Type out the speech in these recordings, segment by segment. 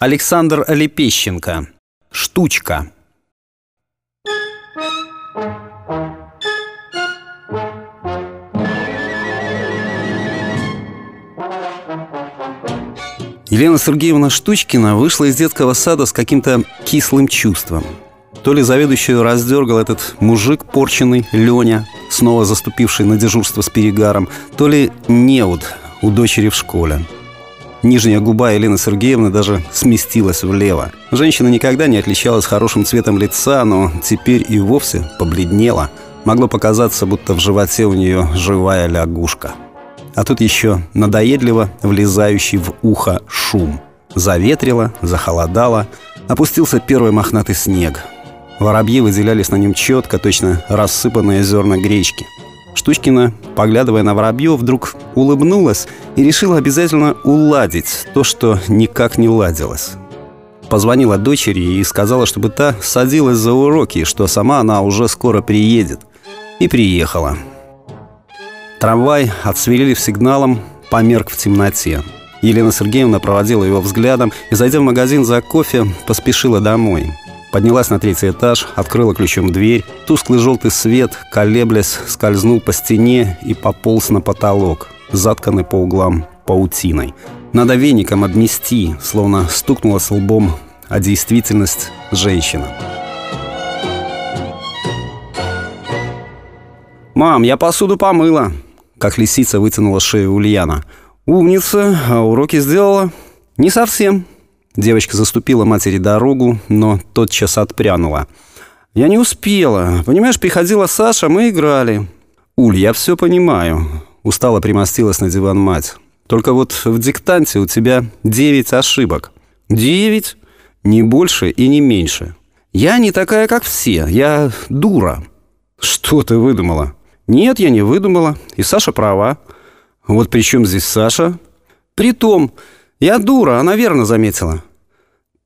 Александр Лепещенко. Штучка. Елена Сергеевна Штучкина вышла из детского сада с каким-то кислым чувством. То ли заведующую раздергал этот мужик порченный, Леня, снова заступивший на дежурство с перегаром, то ли неуд у дочери в школе. Нижняя губа Елены Сергеевны даже сместилась влево. Женщина никогда не отличалась хорошим цветом лица, но теперь и вовсе побледнела. Могло показаться, будто в животе у нее живая лягушка. А тут еще надоедливо влезающий в ухо шум. Заветрило, захолодало, опустился первый мохнатый снег. Воробьи выделялись на нем четко, точно рассыпанные зерна гречки – Штучкина, поглядывая на Воробьев, вдруг улыбнулась и решила обязательно уладить то, что никак не ладилось. Позвонила дочери и сказала, чтобы та садилась за уроки, что сама она уже скоро приедет. И приехала. Трамвай, отсверлив сигналом, померк в темноте. Елена Сергеевна проводила его взглядом и, зайдя в магазин за кофе, поспешила домой. Поднялась на третий этаж, открыла ключом дверь. Тусклый желтый свет, колеблясь, скользнул по стене и пополз на потолок, затканный по углам паутиной. Надо веником обмести, словно стукнула с лбом а действительность женщина. «Мам, я посуду помыла!» Как лисица вытянула шею Ульяна. «Умница, а уроки сделала?» «Не совсем», Девочка заступила матери дорогу, но тотчас отпрянула. «Я не успела. Понимаешь, приходила Саша, мы играли». «Уль, я все понимаю». Устало примостилась на диван мать. «Только вот в диктанте у тебя девять ошибок». «Девять? Не больше и не меньше. Я не такая, как все. Я дура». «Что ты выдумала?» «Нет, я не выдумала. И Саша права». «Вот при чем здесь Саша?» «Притом, я дура, она верно заметила».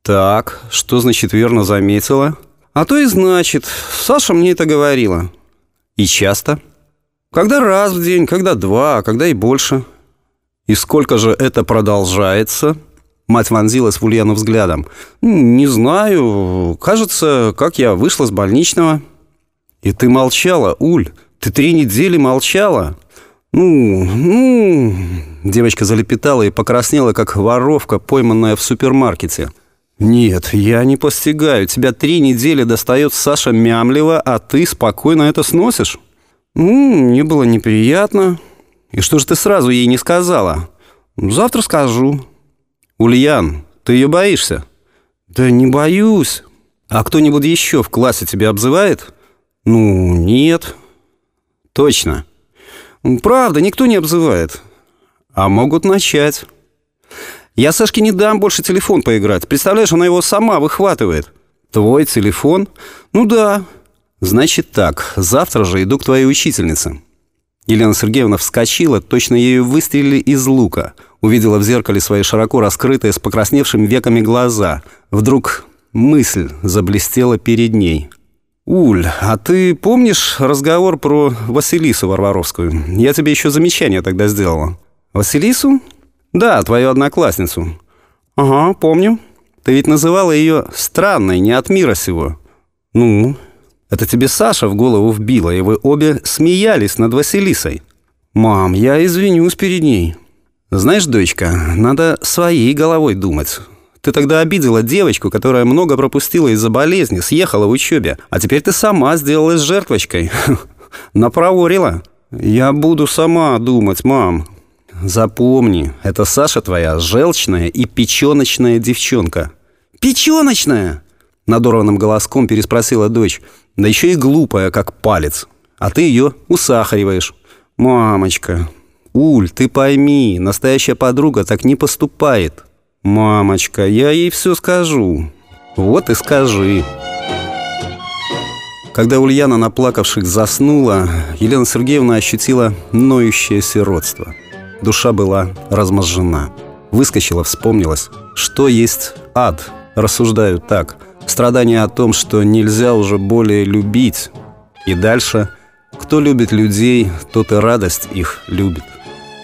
«Так, что значит верно заметила?» «А то и значит. Саша мне это говорила». «И часто?» «Когда раз в день, когда два, когда и больше». «И сколько же это продолжается?» Мать вонзилась в Ульяну взглядом. «Не знаю. Кажется, как я вышла с больничного». «И ты молчала, Уль? Ты три недели молчала?» «Ну, ну...» Девочка залепетала и покраснела, как воровка, пойманная в супермаркете. «Нет, я не постигаю. Тебя три недели достает Саша Мямлева, а ты спокойно это сносишь?» «Ну, мне было неприятно. И что же ты сразу ей не сказала?» «Завтра скажу». «Ульян, ты ее боишься?» «Да не боюсь». «А кто-нибудь еще в классе тебя обзывает?» «Ну, нет». «Точно?» «Правда, никто не обзывает». «А могут начать». Я Сашке не дам больше телефон поиграть. Представляешь, она его сама выхватывает. Твой телефон? Ну да. Значит так, завтра же иду к твоей учительнице. Елена Сергеевна вскочила, точно ею выстрелили из лука. Увидела в зеркале свои широко раскрытые с покрасневшими веками глаза. Вдруг мысль заблестела перед ней. «Уль, а ты помнишь разговор про Василису Варваровскую? Я тебе еще замечание тогда сделала». «Василису? «Да, твою одноклассницу». «Ага, помню. Ты ведь называла ее странной, не от мира сего». «Ну?» «Это тебе Саша в голову вбила, и вы обе смеялись над Василисой». «Мам, я извинюсь перед ней». «Знаешь, дочка, надо своей головой думать». Ты тогда обидела девочку, которая много пропустила из-за болезни, съехала в учебе, а теперь ты сама сделалась жертвочкой. Напроворила. Я буду сама думать, мам. Запомни, это Саша твоя желчная и печеночная девчонка». «Печеночная?» Надорванным голоском переспросила дочь. «Да еще и глупая, как палец. А ты ее усахариваешь». «Мамочка, Уль, ты пойми, настоящая подруга так не поступает». «Мамочка, я ей все скажу». «Вот и скажи». Когда Ульяна, наплакавших, заснула, Елена Сергеевна ощутила ноющее сиротство – Душа была разможжена. Выскочила, вспомнилась. Что есть ад? Рассуждаю так. Страдание о том, что нельзя уже более любить. И дальше. Кто любит людей, тот и радость их любит.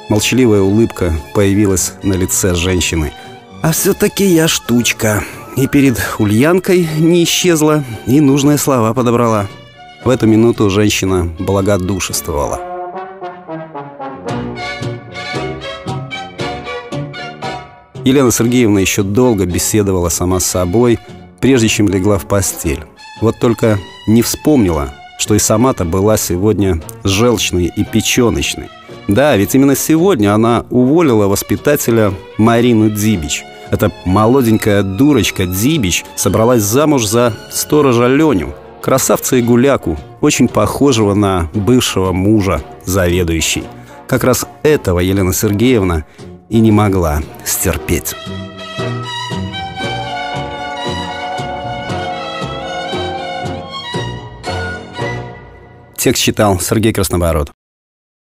Молчаливая улыбка появилась на лице женщины. А все-таки я штучка. И перед Ульянкой не исчезла, и нужные слова подобрала. В эту минуту женщина благодушествовала. Елена Сергеевна еще долго беседовала сама с собой, прежде чем легла в постель. Вот только не вспомнила, что и сама-то была сегодня желчной и печеночной. Да, ведь именно сегодня она уволила воспитателя Марину Дзибич. Эта молоденькая дурочка Дзибич собралась замуж за сторожа Леню, красавца и гуляку, очень похожего на бывшего мужа заведующей. Как раз этого Елена Сергеевна и не могла стерпеть. Текст читал Сергей Краснобород.